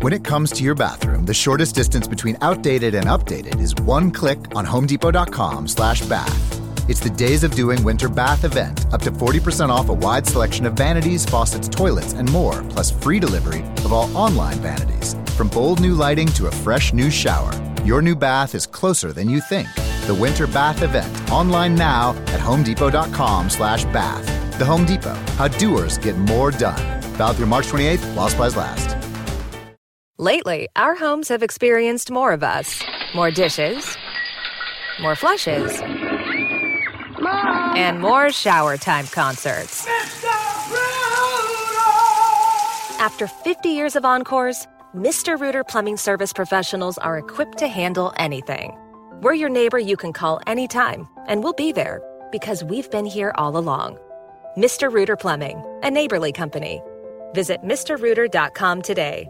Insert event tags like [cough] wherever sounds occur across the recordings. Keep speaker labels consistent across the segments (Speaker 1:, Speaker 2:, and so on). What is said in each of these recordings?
Speaker 1: When it comes to your bathroom, the shortest distance between outdated and updated is one click on homedepot.com slash bath. It's the Days of Doing Winter Bath event. Up to 40% off a wide selection of vanities, faucets, toilets, and more, plus free delivery of all online vanities. From bold new lighting to a fresh new shower, your new bath is closer than you think. The Winter Bath event, online now at homedepot.com slash bath. The Home Depot, how doers get more done. Valid through March 28th while supplies last.
Speaker 2: Lately, our homes have experienced more of us more dishes, more flushes, and more shower time concerts. After 50 years of encores, Mr. Rooter Plumbing Service professionals are equipped to handle anything. We're your neighbor you can call anytime, and we'll be there because we've been here all along. Mr. Rooter Plumbing, a neighborly company. Visit MrRooter.com today.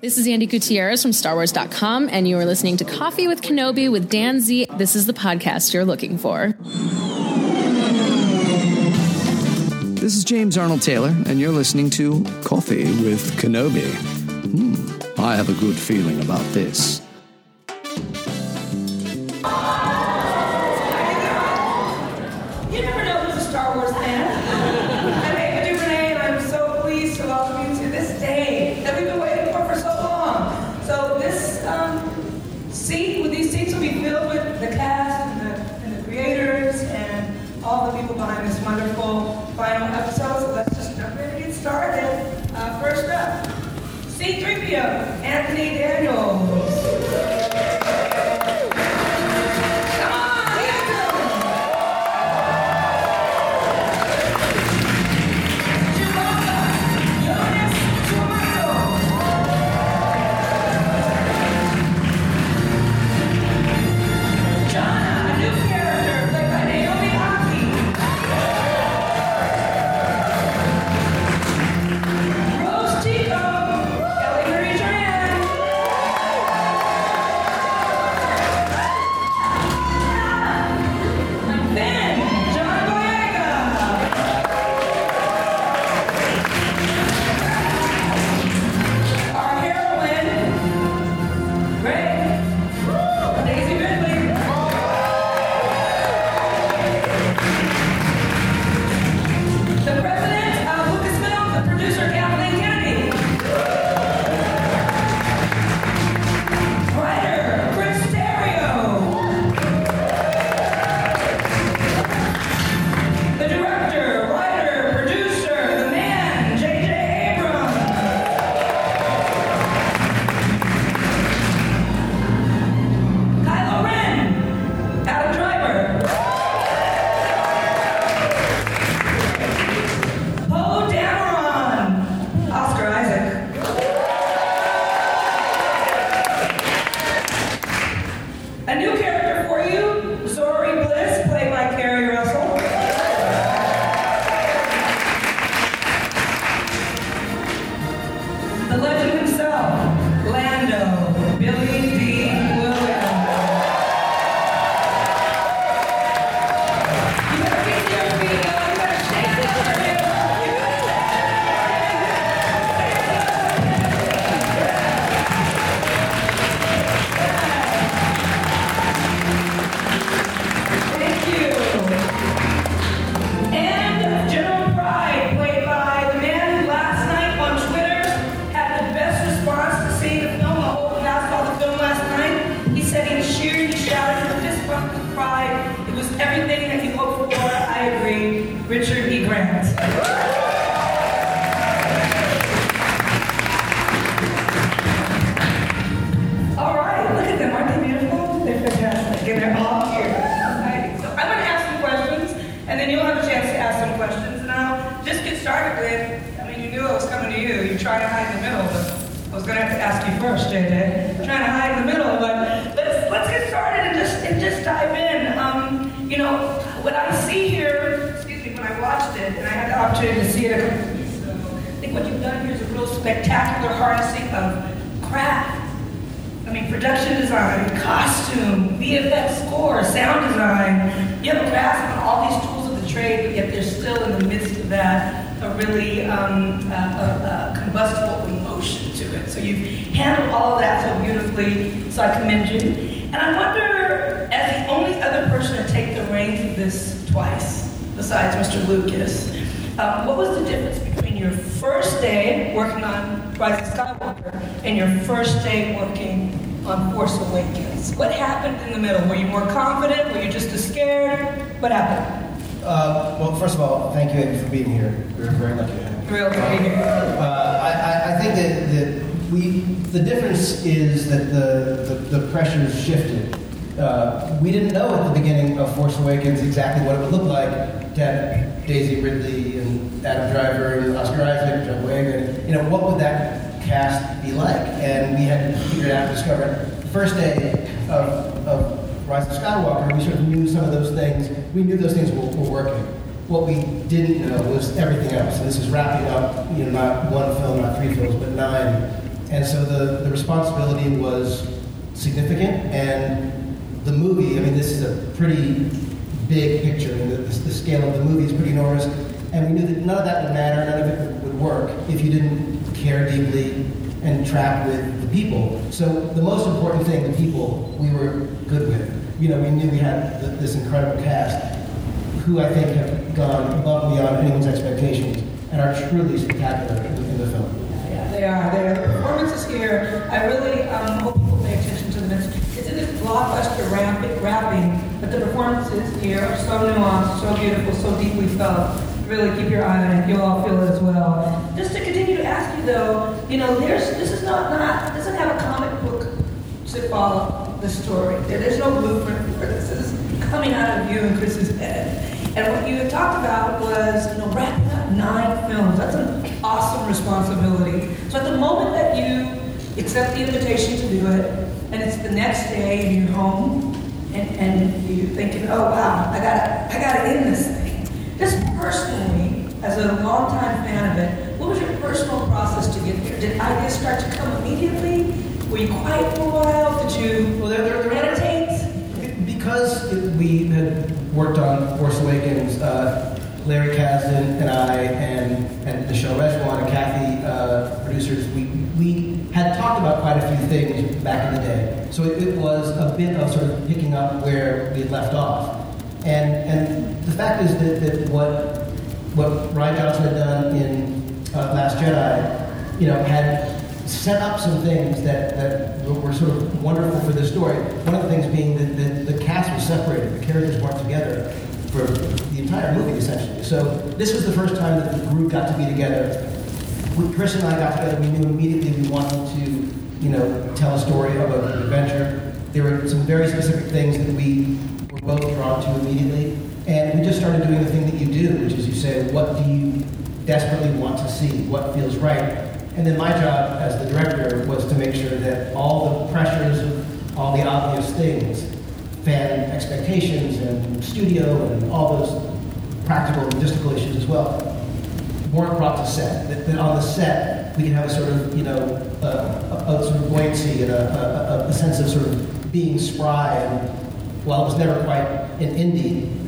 Speaker 3: This is Andy Gutierrez from StarWars.com, and you are listening to Coffee with Kenobi with Dan Z. This is the podcast you're looking for.
Speaker 4: This is James Arnold Taylor, and you're listening to Coffee with Kenobi. Hmm, I have a good feeling about this.
Speaker 5: What
Speaker 4: happened in the middle? Were you more confident? Were you just as scared? What happened?
Speaker 6: Uh, well, first of all, thank you Amy, for being here. We're very lucky to have you.
Speaker 4: Real good.
Speaker 6: Uh, I, I, I think that, that we, the difference is that the, the, the pressures shifted. Uh, we didn't know at the beginning of Force Awakens exactly what it would look like to have Daisy Ridley and Adam Driver and Oscar Isaac, John Boyega. You know, what would that cast be like? And we had to figure it out and discover it. First day of, of Rise of Skywalker, we sort of knew some of those things. We knew those things were, were working. What we didn't know was everything else. And this is wrapping up, you know, not one film, not three films, but nine. And so the, the responsibility was significant. And the movie, I mean, this is a pretty big picture. I mean, the, the, scale of the movie is pretty enormous. And we knew that none of that would matter, none of it would, would work if you didn't care deeply and track with people. So the most important thing, the people, we were good with. You know, we knew we had th- this incredible cast who I think have gone above and beyond anyone's expectations and are truly spectacular in, the film.
Speaker 4: Yeah, they are. They are. The performances here, I really um, hope people pay attention to them. It's, in this blockbuster ramping, rapping, but the performances here are so nuanced, so beautiful, so deeply felt. Really keep your eye on it. You'll all feel it as well. Just to continue to ask you though, you know, there's this is not not doesn't have a comic book to follow the story. There, there's no blueprint for this. This is coming out of you and Chris's head. And what you had talked about was, you know, wrapping up nine films. That's an awesome responsibility. So at the moment that you accept the invitation to do it, and it's the next day and you're home, and, and you're thinking, oh wow, I gotta, I gotta end this. Just personally, as a longtime fan of it, what was your personal process to get there? Did ideas start to come immediately? Were you quiet for a while? Did you
Speaker 6: there- there- there-
Speaker 4: meditate?
Speaker 6: Because it- we had worked on Force Awakens, uh, Larry Kasdan and I and, and Michelle Rejwan and Kathy, uh, producers, we, we had talked about quite a few things back in the day. So it, it was a bit of sort of picking up where we had left off. And, and the fact is that, that what, what Rian Johnson had done in uh, Last Jedi, you know, had set up some things that, that were sort of wonderful for this story. One of the things being that the, cast was separated, the characters weren't together for the entire movie, essentially. So this was the first time that the group got to be together. When Chris and I got together, we knew immediately we wanted to, you know, tell a story of an adventure. There were some very specific things that we were both drawn to immediately. And we just started doing the thing that you do, which is you say, what do you desperately want to see? What feels right? And then my job as the director was to make sure that all the pressures, of all the obvious things, fan expectations and studio and all those practical logistical issues as well, weren't brought to set. That, that on the set we can have a sort of, you know, a, a sort of buoyancy and a, a, a sense of sort of being spry. And while it was never quite an indie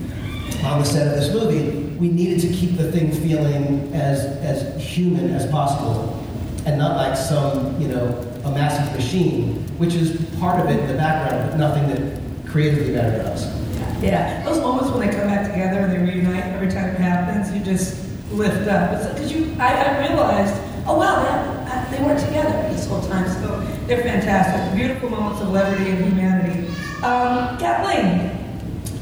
Speaker 6: on the set of this movie, we needed to keep the thing feeling as as human as possible and not like some, you know, a massive machine, which is part of it in the background, but nothing that creatively mattered to us.
Speaker 4: Yeah, those moments when they come back together and they reunite every time it happens, you just lift up. Because you, I, I realized, oh wow, they weren't together this whole time. So they're fantastic, beautiful moments of levity and humanity. Um, Kathleen,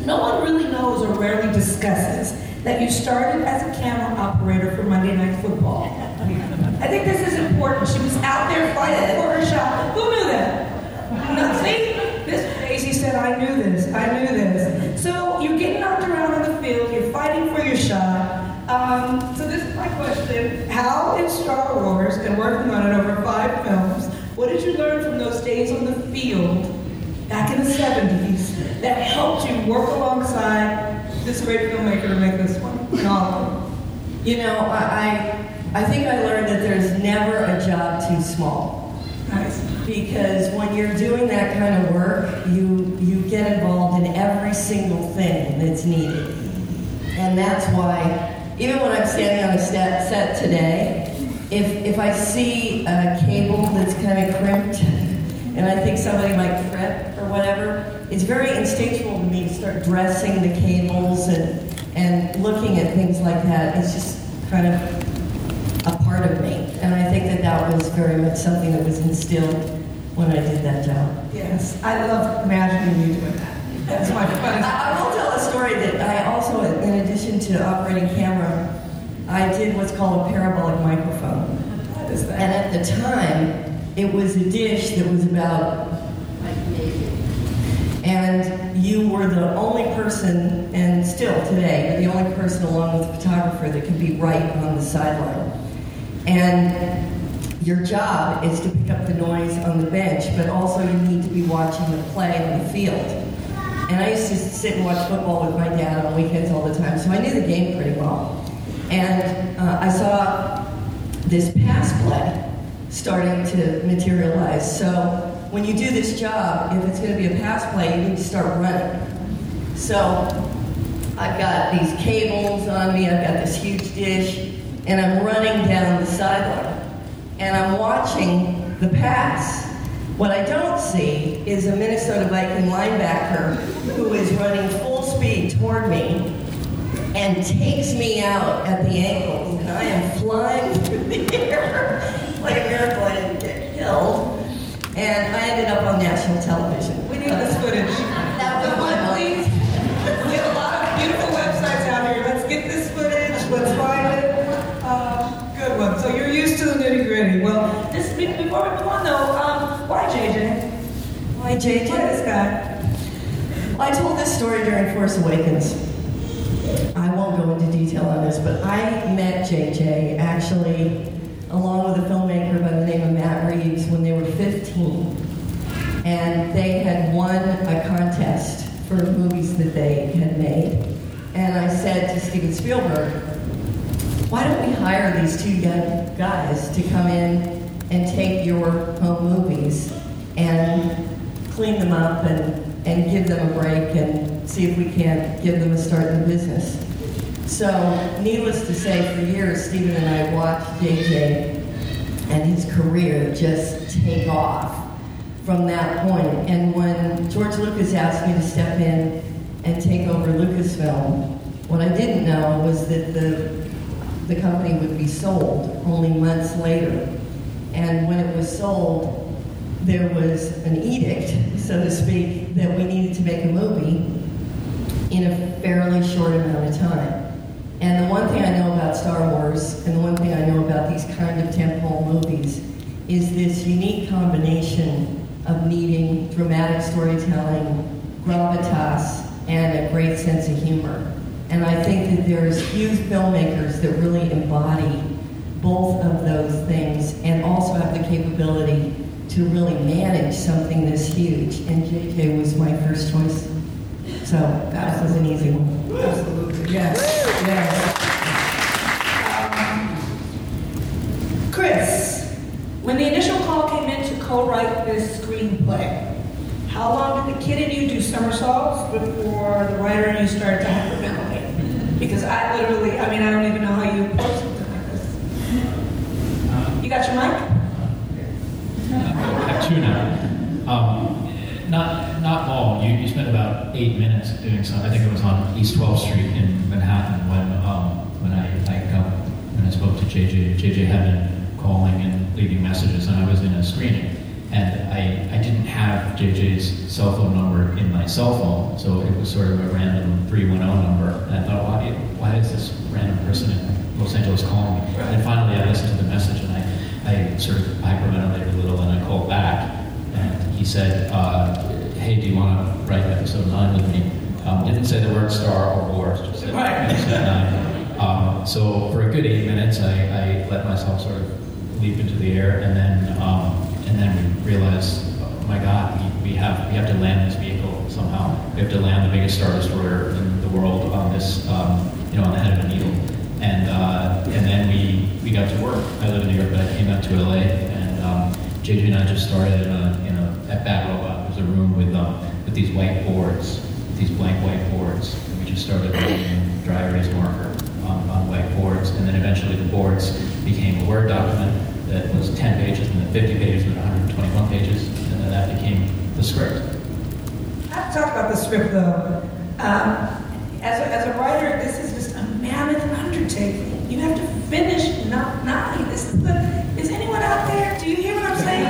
Speaker 4: no one really knows or rarely discusses that you started as a camera operator for Monday Night Football. I think this is important. She was out there fighting for her shot. Who knew that? No, see, this Daisy said, I knew this. I knew this. So you're getting knocked around on the field. You're fighting for your shot. Um, so this is my question: How in Star Wars and working on it over five films, what did you learn from those days on the field back in the '70s that helped you work alongside this great filmmaker to make this one?
Speaker 7: you know, I, I, I think I learned that there's never a job too small.
Speaker 4: Nice.
Speaker 7: Because when you're doing that kind of work, you, you get involved in every single thing that's needed. And that's why, even when I'm standing on a set, set today, if, if I see a cable that's kind of crimped and I think somebody might trip or whatever, very instinctual to me to start dressing the cables and and looking at things like that. It's just kind of a part of me, and I think that that was very much something that was instilled when I did that job.
Speaker 4: Yes, I love imagining you doing that. That's my fun. [laughs]
Speaker 7: I, I will tell a story that I also, in addition to operating camera, I did what's called a parabolic microphone.
Speaker 4: What is that?
Speaker 7: And at the time, it was a dish that was about. And you were the only person, and still today, you're the only person along with the photographer that could be right on the sideline. And your job is to pick up the noise on the bench, but also you need to be watching the play on the field. And I used to sit and watch football with my dad on weekends all the time, so I knew the game pretty well. And uh, I saw this pass play starting to materialize. So when you do this job, if it's going to be a pass play, you need to start running. So I've got these cables on me, I've got this huge dish, and I'm running down the sideline. And I'm watching the pass. What I don't see is a Minnesota Viking linebacker who is running full speed toward me and takes me out at the ankles, and I am flying through the air [laughs] like a miracle I didn't get killed. And I ended up on national television.
Speaker 4: We need this footage.
Speaker 7: That was my
Speaker 4: Please. We have a lot of beautiful websites out here. Let's get this footage. Let's find it. Uh, good one. So you're used to the nitty gritty. Well, this be- before we move on though, um, why JJ?
Speaker 7: Why, JJ?
Speaker 4: Why this guy?
Speaker 7: Well, I told this story during Force Awakens. I won't go into detail on this, but I met JJ actually along with a filmmaker by the name of Matt Reeves when they were 15. And they had won a contest for movies that they had made. And I said to Steven Spielberg, why don't we hire these two young guys to come in and take your home movies and clean them up and, and give them a break and see if we can't give them a start in the business. So, needless to say, for years, Steven and I watched JJ and his career just take off from that point. And when George Lucas asked me to step in and take over Lucasfilm, what I didn't know was that the the company would be sold only months later. And when it was sold, there was an edict, so to speak, that we needed to make a movie in a fairly short amount of time. And the one thing I know about Star Wars, and the one thing I know about these kind of tentpole movies, is this unique combination of needing dramatic storytelling, gravitas, and a great sense of humor. And I think that there's few filmmakers that really embody both of those things and also have the capability to really manage something this huge. And JJ was my first choice. So that was an easy one.
Speaker 4: Absolutely. Yes. Yes. Chris, when the initial call came in to co-write this screenplay, how long did the kid and you do somersaults before the writer and you started to hyperventilate? Because I literally, I mean, I don't even know how you approach something like this. You got your mic?
Speaker 8: I have two now. Um, not not. You, you spent about eight minutes doing something. I think it was on East 12th Street in Manhattan when um, when I I, got, when I spoke to JJ. JJ had been calling and leaving messages, and I was in a screening. And I, I didn't have JJ's cell phone number in my cell phone, so it was sort of a random 310 number. And I thought, why, why is this random person in Los Angeles calling me? And finally I listened to the message and I, I sort of hyperventilated a little and I called back. And he said, uh, hey, do you want to write episode 9 with me? Um, didn't say the word star or wars, just said
Speaker 4: Right.
Speaker 8: episode 9. Um, so for a good eight minutes, I, I let myself sort of leap into the air and then um, and then we realized, oh my God, we, we have we have to land this vehicle somehow. We have to land the biggest star destroyer in the world on this, um, you know, on the head of a needle. And uh, and then we we got to work. I live in New York, but I came out to LA, and um, JJ and I just started in a, in a at Bad Robot. A room with um, with these white boards, with these blank white boards. And we just started writing dry erase marker on, on white boards, and then eventually the boards became a Word document that was 10 pages, and then 50 pages, and then 121 pages, and then that became the script.
Speaker 4: I've to talk about the script though. Um, as, a, as a writer, this is just a mammoth undertaking. You have to finish not nine. This is the. Is anyone out there? Do you hear what I'm saying?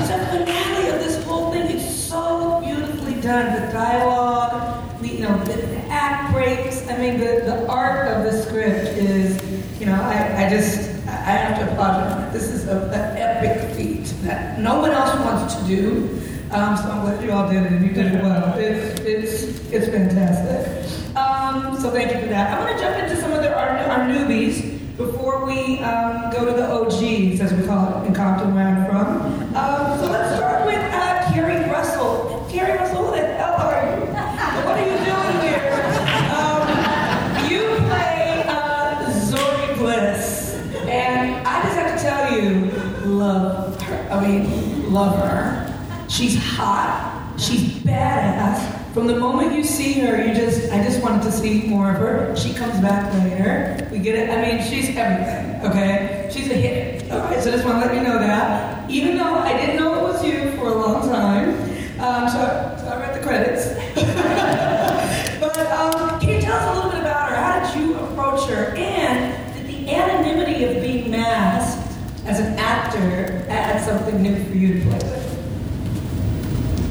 Speaker 4: it's a finale of this whole thing. It's so beautifully done. The dialogue, the, you know, the, the act breaks. I mean, the, the art of the script is, you know, I, I just I have to applaud you. This is an epic feat that no one else wants to do. Um, so I'm glad you all did it and you did it well. It's, it's, it's fantastic. Um, so thank you for that. I'm going to jump into some of the, our, our newbies before we um, go to the OGs, as we call it in Compton, where I'm from. Love her. She's hot. She's badass. From the moment you see her, you just, I just wanted to see more of her. She comes back later. We get it. I mean, she's everything, okay? She's a hit. All right, so I just want to let you know that. Even though I didn't know it was you for a long time. Um, so, so I read the credits. [laughs] but um, can you tell us a little bit about her? How did you approach her? And did the anonymity of being masked actor add something new for you to play with?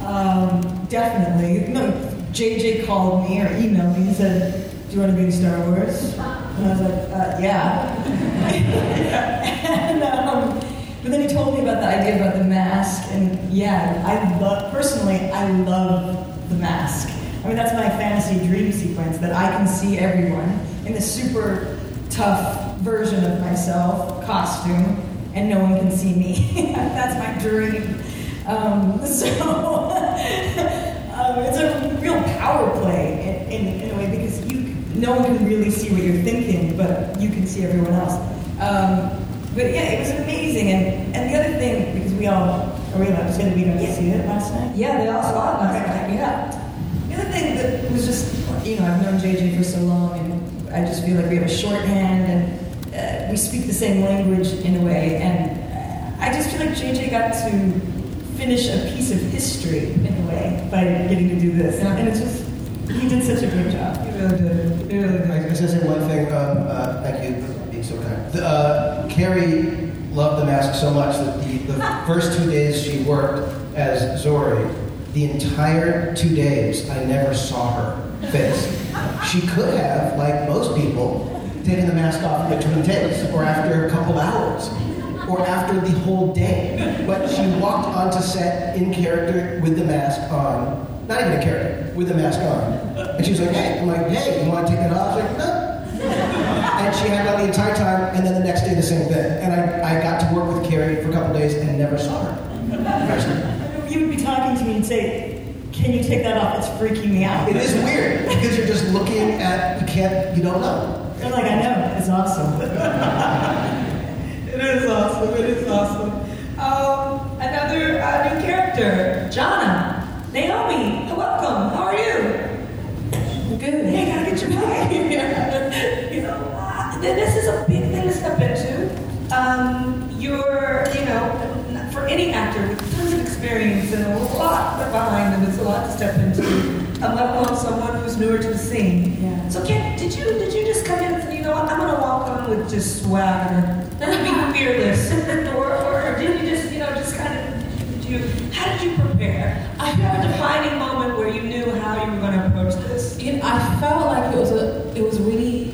Speaker 9: Um, definitely. No, JJ called me or emailed me and said, "Do you want to be in Star Wars?" And I was like, uh, "Yeah." [laughs] and, um, but then he told me about the idea about the mask, and yeah, I love personally, I love the mask. I mean, that's my fantasy dream sequence that I can see everyone in the super tough version of myself costume, and no one can see me. [laughs] that's my dream. Um, so [laughs] um, it's a real power play in, in, in, a way because you no one can really see what you're thinking, but you can see everyone else. Um, but yeah, it was amazing. And, and the other thing, because we all are we allowed to say that we didn't see it last night?
Speaker 4: Yeah, they all saw it last night.
Speaker 9: Yeah. The other thing that was just, you know, I've known JJ for so long, and I just feel like we have a shorthand and uh, we speak the same language in a way. And I just feel like JJ got to finish a piece of history in a way by getting to do this. And it's just, he did such a great job.
Speaker 4: He really did. You really did.
Speaker 6: I was going to say one thing. Um, uh, thank you for being so kind. The, uh, Keri loved the mask so much that the, the [laughs] first two days she worked as Zorii, the entire two days, I never saw her face. She could have, like most people, taken the mask off between takes or after a couple hours or after the whole day. But she walked onto set in character with the mask on. Not even a character, with the mask on. And she was like, hey, I'm like, hey, you want to take it off? I was like, no. And she had it on the entire time, and then the next day the same thing. And I, I got to work with Keri for a couple days and never saw her.
Speaker 9: You would be talking to me and say, can you take that off? It's freaking me out.
Speaker 6: It is weird because you're just looking at, you can't, you don't know.
Speaker 9: You're like, I know, it's awesome. [laughs]
Speaker 4: It is awesome. It is awesome. Um, another uh, new character, Jannah. Naomi, welcome. How are you?
Speaker 9: Good.
Speaker 4: Hey, gotta get your bag [laughs] here. you know, uh, this is a big thing to step into. Um, you're, you know, for any actor with tons of experience and a lot behind them, it's a lot to step into. Um, let alone someone who's newer to the scene.
Speaker 9: Yeah.
Speaker 4: So, Kit, did you did you just come in and you know what? I'm gonna walk on with just swagger. Let me be fearless, [laughs] or, or, or did you just you know just kind of did you? How did you prepare? I have a defining moment where you knew how you were going to approach this.
Speaker 10: You know, I felt like it was a, it was really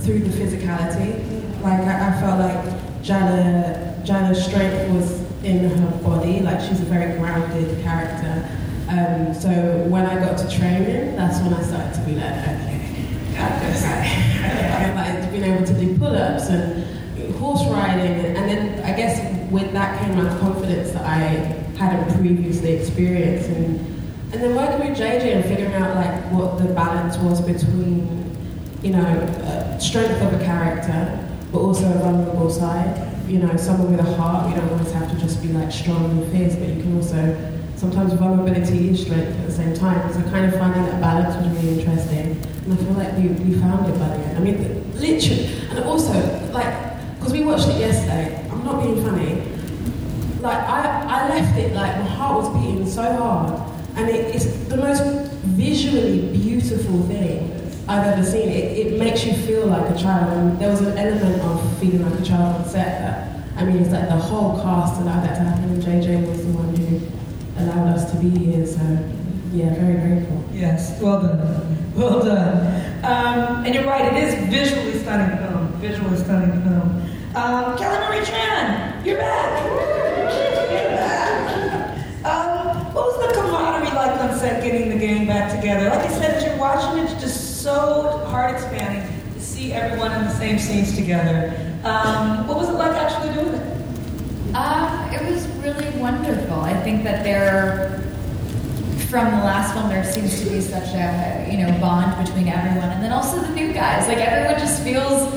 Speaker 10: through the physicality. Like I, I felt like Jannah, Jannah's strength was in her body. Like she's a very grounded character. Um, so when I got to training, that's when I started to be like, okay, got this. Right. like being able to do pull-ups and and then I guess with that came my confidence that I hadn't previously experienced, and and then working with JJ and figuring out like what the balance was between, you know, strength of a character, but also a vulnerable side. You know, someone with a heart. You don't always have to just be like strong and fierce, but you can also sometimes vulnerability is strength at the same time. So kind of finding that balance was really interesting, and I feel like we, we found it by the end. I mean, literally, and also like because we watched it yesterday. I'm not being funny. Like I, I left it like my heart was beating so hard, and it, it's the most visually beautiful thing I've ever seen. It, it makes you feel like a child, and there was an element of feeling like a child on set that. I mean, it's like the whole cast allowed that to happen, and JJ was the one who allowed us to be here. So, yeah, very grateful.
Speaker 4: Yes, well done. Well done. Um, and you're right, it is visually stunning film. Visually stunning film. Um, Kelly Marie Tran, you're back. You're back. Um, what was the camaraderie like on set getting the gang back together? Like I said, as you're watching it, it's just so heart expanding to see everyone in the same scenes together. Um, what was it like actually doing it?
Speaker 11: Uh, it was really wonderful. I think that there, from the last film, there seems to be such a you know bond between everyone, and then also the new guys. Like everyone just feels.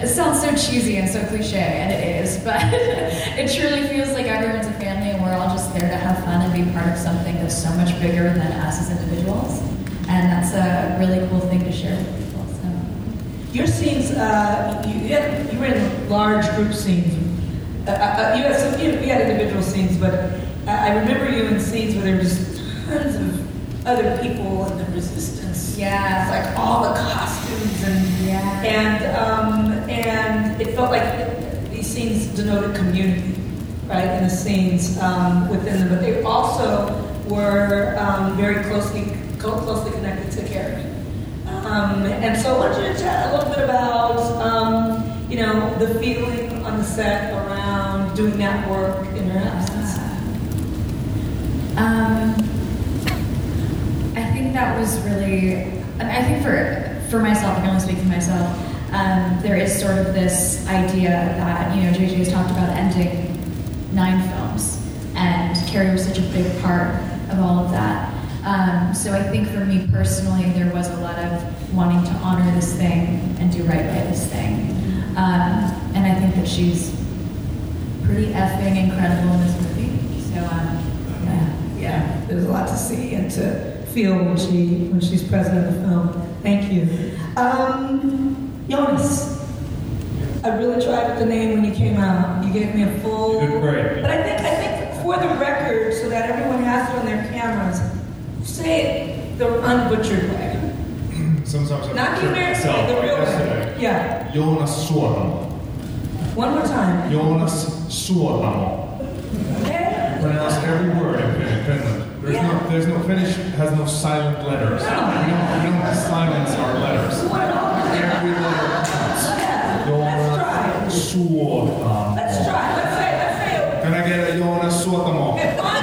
Speaker 11: It sounds so cheesy and so cliche, and it is, [laughs] but it truly feels like everyone's a family, and we're all just there to have fun and be part of something that's so much bigger than us as individuals. And that's a really cool thing to share with people. So.
Speaker 4: Your scenes, uh, you, had, you were in large group scenes. Uh, uh, you, had some, you, you had individual scenes, but I, I remember you in scenes where there were just tons of other people and the resistance.
Speaker 11: Yeah.
Speaker 4: It's like all the costumes and
Speaker 11: Yeah.
Speaker 4: and um, and it felt like these scenes denoted community, right? and the scenes um, within them, but they also were um, very closely closely connected to Carrie. Um, and so I want you to chat a little bit about, um, you know, the feeling on the set around doing that work in your absence.
Speaker 11: Um, I think that was really. I I think for for myself, I can only speak for myself. Um, there is sort of this idea that you know JJ has talked about ending nine films, and Carrie was such a big part of all of that. Um, so I think for me personally, there was a lot of wanting to honor this thing and do right by this thing, um, and I think that she's pretty effing incredible in this movie. So um, yeah.
Speaker 4: Yeah, there's a lot to see and to feel when she when she's present in the film. Thank you, um, Joonas. I really tried with the name when you came out. You gave me a full.
Speaker 12: You did great.
Speaker 4: But I think I think for the record, so that everyone has it on their cameras, say it the unbutchered way. [clears throat]
Speaker 12: Sometimes I
Speaker 4: Not the American way, the real way. Yeah.
Speaker 12: Joonas Suotamo.
Speaker 4: One more time.
Speaker 12: Joonas Suotamo.
Speaker 4: Okay.
Speaker 12: Pronounce every word in Fin- Finland. There's no, there's no Finnish has no silent letters. We don't, we don't silence our letters. Suotamo.
Speaker 4: Let's try. Let's say. Let's say.
Speaker 12: Can I get a Jonas Suotamo?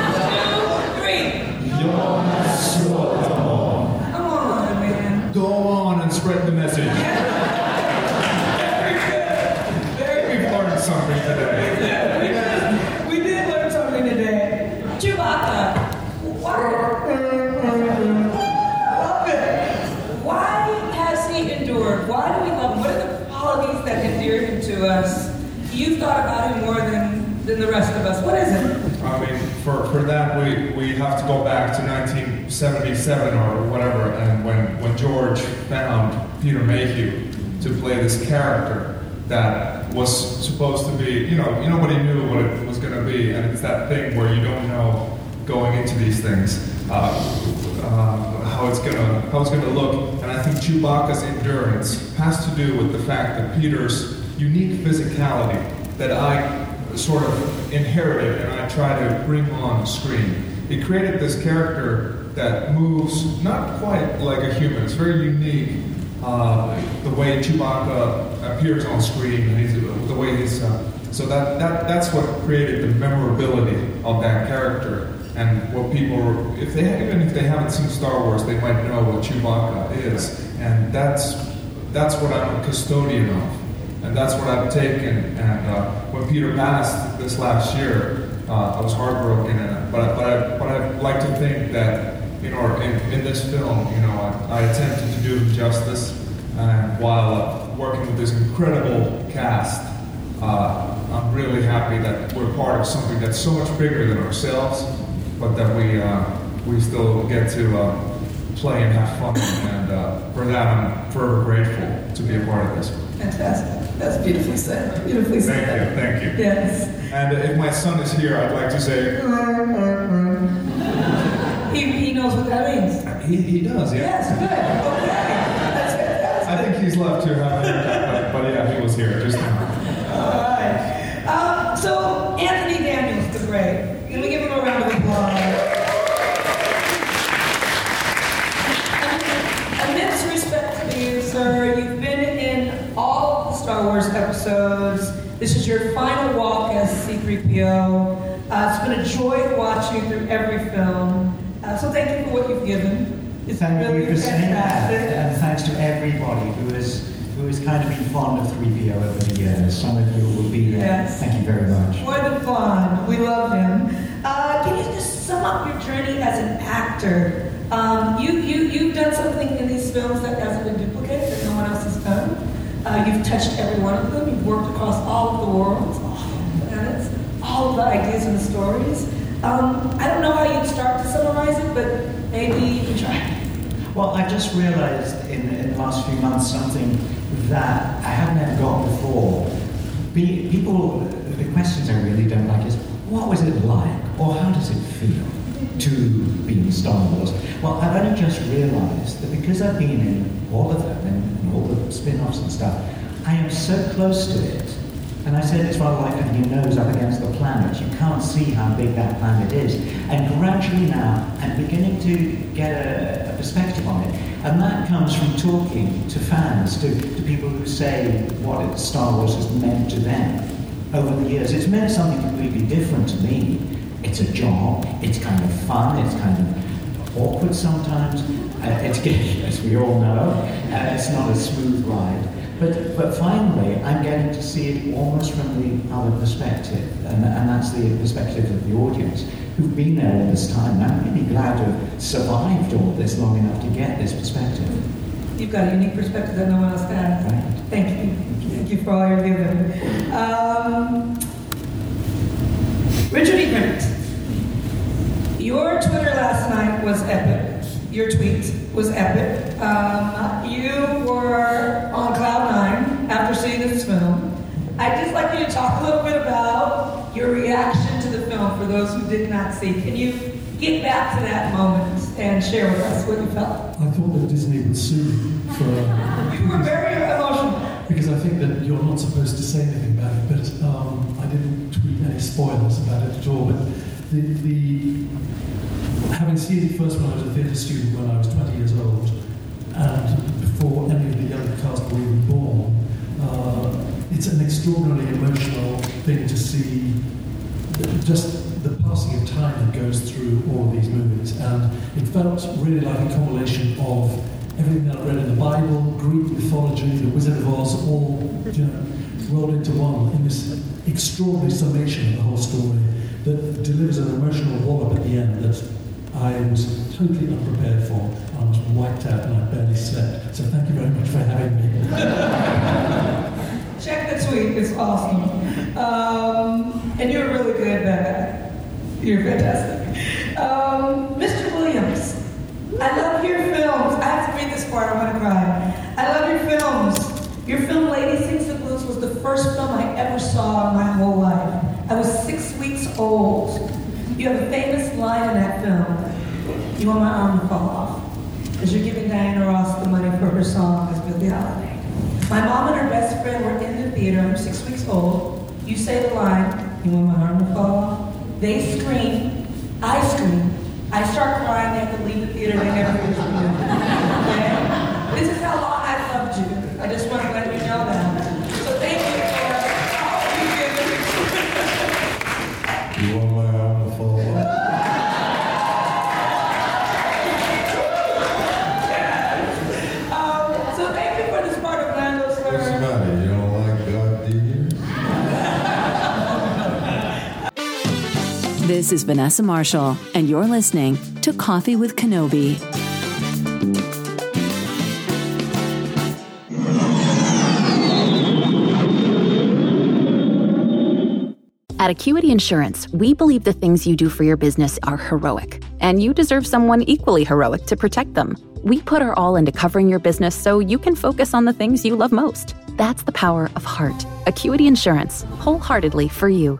Speaker 4: Thought about him more than, than the rest of us. What is it?
Speaker 12: I mean, for, for that, we, we have to go back to 1977 or whatever, and when, when George found Peter Mayhew to play this character that was supposed to be, you know, nobody knew what it was going to be, and it's that thing where you don't know going into these things uh, uh, how it's gonna how it's gonna look, and I think Chewbacca's endurance has to do with the fact that Peter's unique physicality that I sort of inherited and I try to bring on screen. He created this character that moves not quite like a human. It's very unique. Uh, the way Chewbacca appears on screen, and the way he's uh, so that, that that's what created the memorability of that character, and what people, if they even if they haven't seen Star Wars, they might know what Chewbacca is, and that's that's what I'm a custodian of, and that's what I've taken. And uh, when Peter passed this last year, uh, I was heartbroken, and but but I but I like to think that you know in, in this film, you know, I, I attempted to do him justice, and while uh, working with this incredible cast, uh, I'm really happy that we're part of something that's so much bigger than ourselves, but that we uh, we still get to uh, play and have fun, and uh, for that I'm forever grateful to be a part of this.
Speaker 4: Fantastic. That's beautifully said. Beautifully
Speaker 12: Thank
Speaker 4: said.
Speaker 12: you, thank you.
Speaker 4: Yes.
Speaker 12: And if my son is here, I'd like to say,
Speaker 4: He, he knows what that means.
Speaker 12: He, he does, yeah.
Speaker 4: Yes, good. Okay. That's fantastic.
Speaker 12: I think he's left to have a haircut, but, but yeah, he was here just now.
Speaker 4: All right. Um, so, Anthony Daniels, the great. Can we give him a round of applause? Immense respect to you, sir. You've been in all the Star Wars episodes. This is your final walk as C-3PO. Uh, it's been a joy watching through every film. Uh, so thank you for what you've given. It's
Speaker 13: Thank
Speaker 4: really
Speaker 13: you for saying that, and thanks to everybody who has who has kind of been fond of 3PO over the years. Some of you will be there.
Speaker 4: Yes.
Speaker 13: Thank you very much.
Speaker 4: More than fun. We love him. Uh, can you just sum up your journey as an actor? Um, you, you, you've done something in these films that hasn't been duplicated, that no one else has done. Uh, you've touched every one of them. You've worked across all of the worlds, all of the planets, all of the ideas and the stories. Um, I don't know how you'd start to summarize it, but maybe you can try.
Speaker 13: Well, I just realized in, in the last few months something that I haven't ever got before. Be, people, the questions I really don't like is, what was it like, or how does it feel to be in Star Wars? Well, I've only just realized that because I've been in all of them all the spin-offs and stuff, I am so close to it. And I said it's rather like having your nose up against the planet. You can't see how big that planet is. And gradually now, I'm beginning to get a, a perspective on it. And that comes from talking to fans, to, to people who say what it, Star Wars has meant to them over the years. It's meant something completely different to me. It's a job, it's kind of fun, it's kind of awkward sometimes. Uh, it's, as we all know, uh, it's not a smooth ride. But, but finally, I'm getting to see it almost from the other perspective, and, and that's the perspective of the audience who've been there all this time. And I'm really glad to have survived all this long enough to get this perspective.
Speaker 4: You've got a unique perspective that no one else has.
Speaker 13: Right.
Speaker 4: Thank you. Thank you for all you're giving. Um, Richard E. Grant, your Twitter last night was epic. Your tweet was epic. Um, you were on cloud nine after seeing this film. I'd just like you to talk a little bit about your reaction to the film for those who did not see. Can you get back to that moment and share with us what you felt?
Speaker 14: I thought that Disney would sue me for.
Speaker 4: You were very emotional.
Speaker 14: Because I think that you're not supposed to say anything about it, but um, I didn't tweet any spoilers about it at all. But the, the having seen it first when I was a theatre student when I was 20 years old, and before any of the younger cast were even born, uh, it's an extraordinarily emotional thing to see just the passing of time that goes through all of these movies. And it felt really like a compilation of everything that I read in the Bible, Greek mythology, the Wizard of Oz, all you know, rolled into one in this extraordinary summation of the whole story that delivers an emotional wallop at the end that I was totally unprepared for. I was wiped out and I barely slept. So thank you very much for having me. [laughs]
Speaker 4: Check the tweet, it's awesome. Um, and you're really good, Becca. You're fantastic. Um, Mr. Williams, I love your films. I have to read this part, I'm gonna cry. I love your films. Your film Lady Sings the Blues was the first film I ever saw in my whole life. I was six weeks old. You have a famous line in that film. You want my arm to fall off. As you're giving Diana Ross the money for her song as Billie Holiday. My mom and her best friend were in the theater. I'm six weeks old. You say the line, you want my arm to fall off? They scream. I scream. I start crying. They have to leave the theater. They never finish the movie. This is how long I've loved you. I just want to let This
Speaker 15: is Vanessa Marshall, and you're listening to Coffee with Kenobi.
Speaker 16: At Acuity Insurance, we believe the things you do for your business are heroic, and you deserve someone equally heroic to protect them. We put our all into covering your business so you can focus on the things you love most. That's the power of heart. Acuity Insurance, wholeheartedly for you.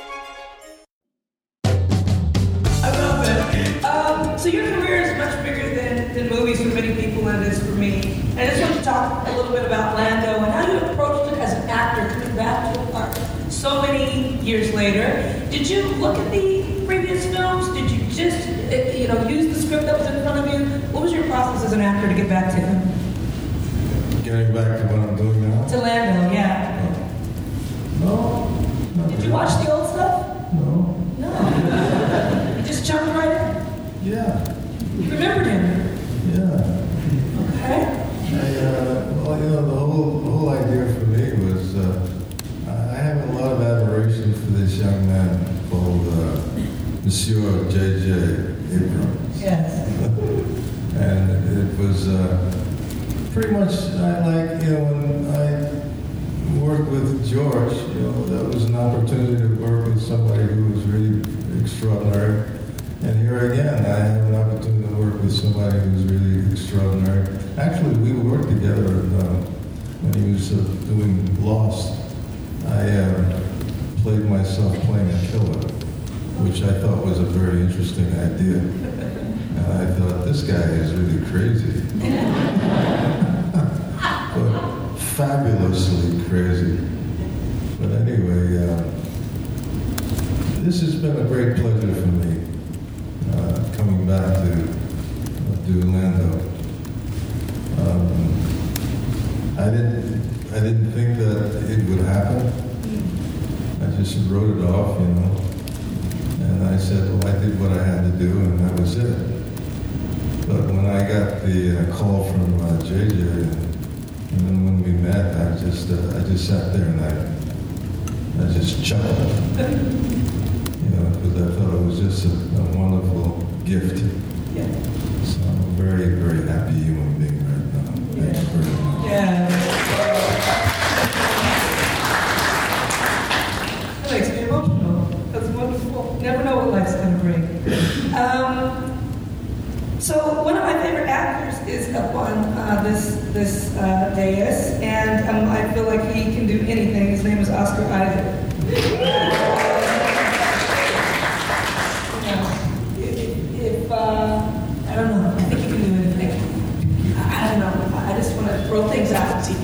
Speaker 4: Years later. Did you look at the previous films? Did you just, uh, you know, use the script that was in front of you? What was your process as an actor to get back to him?
Speaker 17: Getting back to what I'm doing now.
Speaker 4: To Lando, yeah.
Speaker 17: No.
Speaker 4: Did you watch the old stuff?
Speaker 17: No.
Speaker 4: No. [laughs] you just jumped right in?
Speaker 17: Yeah.
Speaker 4: You remembered him?
Speaker 17: Yeah.
Speaker 4: Okay.
Speaker 17: I, uh, well, you know, the whole, the whole idea for me was uh, I have a lot of admiration for this young man called uh, Monsieur J.J. Abrams.
Speaker 4: Yes. [laughs]
Speaker 17: and it was uh, pretty much I like you know when I worked with George, you know that was an opportunity to work with somebody who was really extraordinary. And here again, I have an opportunity to work with somebody who's really extraordinary. Actually, we worked together uh, when he was uh, doing Lost. I uh, played myself playing a killer, which I thought was a very interesting idea. And I thought, this guy is really crazy. [laughs] but fabulously crazy. But anyway, uh, this has been a great pleasure for me, uh, coming back to uh, do Lando. Um, I didn't, I didn't think that it would happen. I just wrote it off, you know. And I said, well, I did what I had to do, and that was it. But when I got the uh, call from uh, JJ, and then when we met, I just, uh, I just sat there and I, I just chuckled. You know, because I thought it was just a, a wonderful gift. So I'm very, very happy human
Speaker 4: this uh, dais, and um, I feel like he can do anything. His name is Oscar Isaac. Yeah. If, if uh, I don't know, I think he can do anything. I, I don't know. I I just want to throw things out and see.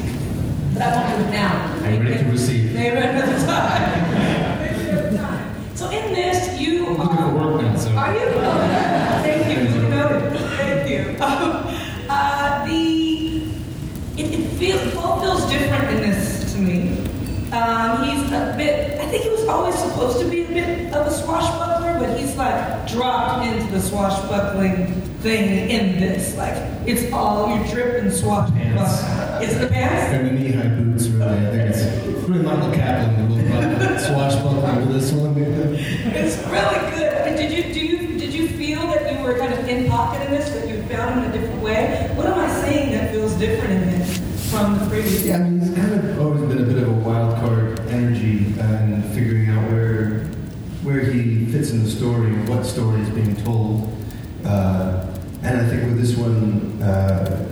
Speaker 4: But I won't do it now.
Speaker 8: I'm ready to receive.
Speaker 4: Maybe another time. Maybe another time. So in this, you
Speaker 8: I'm looking for work now, so.
Speaker 4: are you? Oh, thank you. You noted. Thank you. Um, uh, the it, it feels it all feels different in this to me. Um, he's a bit. I think he was always supposed to be a bit of a swashbuckler, but he's like dropped into the swashbuckling thing in this. Like it's all you're dripping swashbuckler. Is it the pants?
Speaker 18: And the knee-high boots, really. I think it's really Michael Kaplan, a little bit swashbuckling with this one.
Speaker 4: It's really good. I mean, did you do you did you feel that you were kind of in pocket in this, that you found him in a different way? What am I saying that feels different from the previous?
Speaker 18: Yeah, I mean, he's kind of always been a bit of a wild card energy and figuring out where where he fits in the story, what story is being told. Uh, and I think with this one, uh,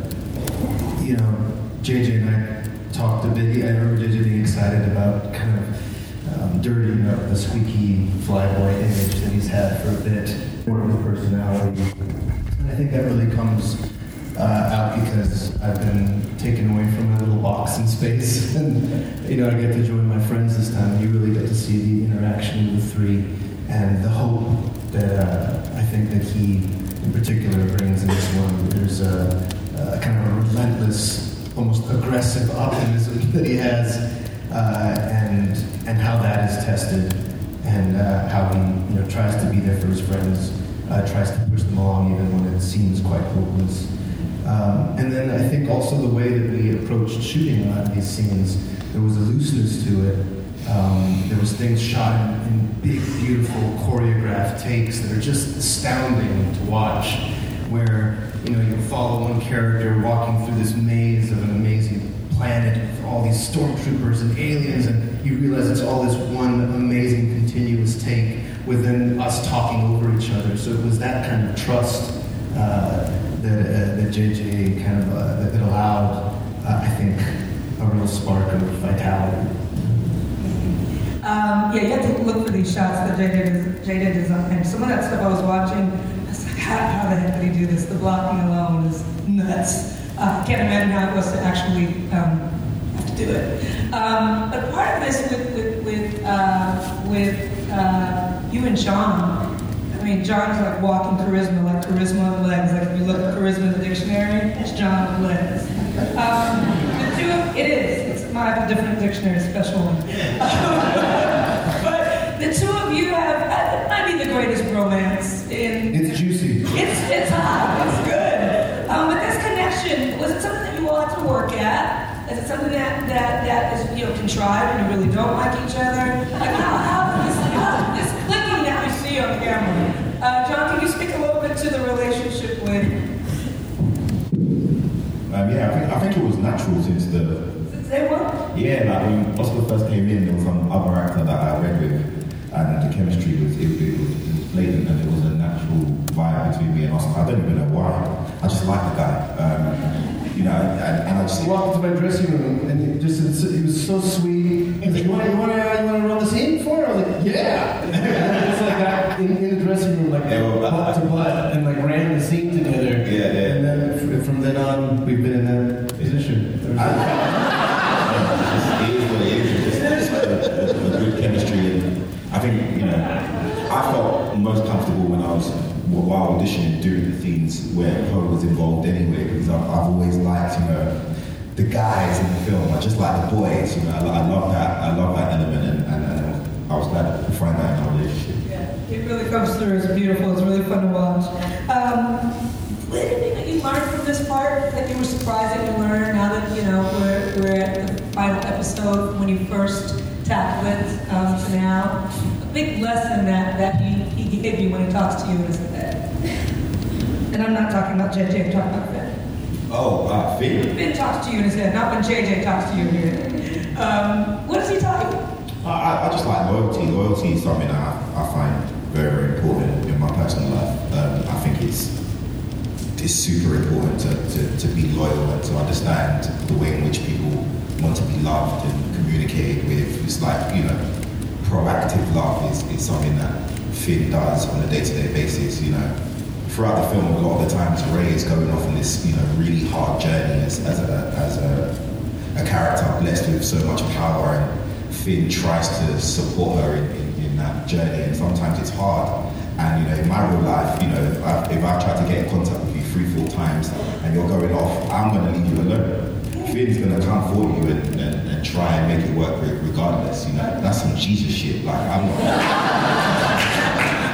Speaker 18: you know, JJ and I talked a bit. I remember JJ being excited about kind of um, dirtying up the squeaky flyboy image that he's had for a bit, more of his personality. And I think that really comes uh, out because I've been taken away from my little box in space, [laughs] and you know I get to join my friends this time. You really get to see the interaction of the three and the hope that uh, I think that he, in particular, brings in this one. There's a, a kind of a relentless, almost aggressive optimism [laughs] that he has, uh, and and how that is tested, and uh, how he you know tries to be there for his friends, uh, tries to push them along even when it seems quite hopeless. Um, and then I think also the way that we approached shooting a lot of these scenes, there was a looseness to it, Um, there was things shot in, in big, beautiful, choreographed takes that are just astounding to watch. Where you know you follow one character walking through this maze of an amazing planet with all these stormtroopers and aliens, and you realize it's all this one amazing continuous take within us talking over each other. So it was that kind of trust uh, that, uh, that JJ kind of uh, that, that allowed, uh, I think, a real spark of vitality.
Speaker 4: Um, yeah, you have to look for these shots that JJ, JJ designed. Some of that stuff I was watching, I was like, how, how the heck did he do this? The blocking alone is nuts. Uh, I can't imagine how it was to actually um, have to do it. Um, but part of this with with with, uh, with uh, you and John, I mean, John is like walking charisma, like charisma on legs. Like if you look at charisma in the dictionary, it's John on legs. Um, the two of, it is. It's a different dictionary, special one. [laughs] but the two of you have, I, might be the greatest romance in.
Speaker 18: It's juicy.
Speaker 4: It's it's hot. It's good. Um, but this connection was it something that you all had to work at? Is it something that that that is you know contrived and you really don't like each other? Like how how this how this clicking that we see on camera? John, can you speak a little bit to the relationship with?
Speaker 19: Um, yeah, I think, I think it was natural since the.
Speaker 4: Say what?
Speaker 19: Yeah, like when Oscar first came in, there was some other actor that I read with, and the chemistry was it, it was, it was blatant, and it was a natural vibe between me and Oscar. I don't even know why. I just like the guy. Um, you know, and, and I just
Speaker 18: walked into my dressing room and he just he was so sweet. He was like, "You want to you want to you want to run the scene for?" I was like, "Yeah." and it's like that in, in the dressing room, like butt to butt, and like ran the scene together.
Speaker 19: Yeah, yeah.
Speaker 18: And then from then on, we've been in that position.
Speaker 19: it is what it is. It's just a, a, good chemistry, and I think you know, I felt most comfortable when I was while auditioning doing the scenes where Poe was involved anyway, because I've, I've always liked you know the guys in the film. I just like the boys. You know, I, I love that. I love that element, and, and, and I was glad to find that in our relationship.
Speaker 4: It really comes through. It's beautiful. It's really fun to watch. Um, anything that you learned from this part that you were surprised that you learned now that you know we're, we're at the final episode when you first tackled it um, to now? A big lesson that, that he, he gave you when he talks to you is that. And I'm not talking about JJ, I'm talking about Finn.
Speaker 19: Oh, uh, Finn.
Speaker 4: Finn talks to you in his head, not when JJ talks to you here. Um, what does he tell you?
Speaker 19: I, I just like loyalty. Loyalty is something I, I find very, very important in my personal life. Um, I think it's it's super important to, to, to be loyal and to understand the way in which people want to be loved and communicated with. It's like, you know, proactive love is, is something that Finn does on a day-to-day basis, you know. Throughout the film, a lot of the times Rey is going off on this, you know, really hard journey as, as, a, as a, a character blessed with so much power and Finn tries to support her in, in, journey and sometimes it's hard. And you know, in my real life, you know, if I, if I try to get in contact with you three, four times and you're going off, I'm going to leave you alone. Finn's going to come for you and, and, and try and make it work regardless. You know, that's some Jesus shit. Like I'm not,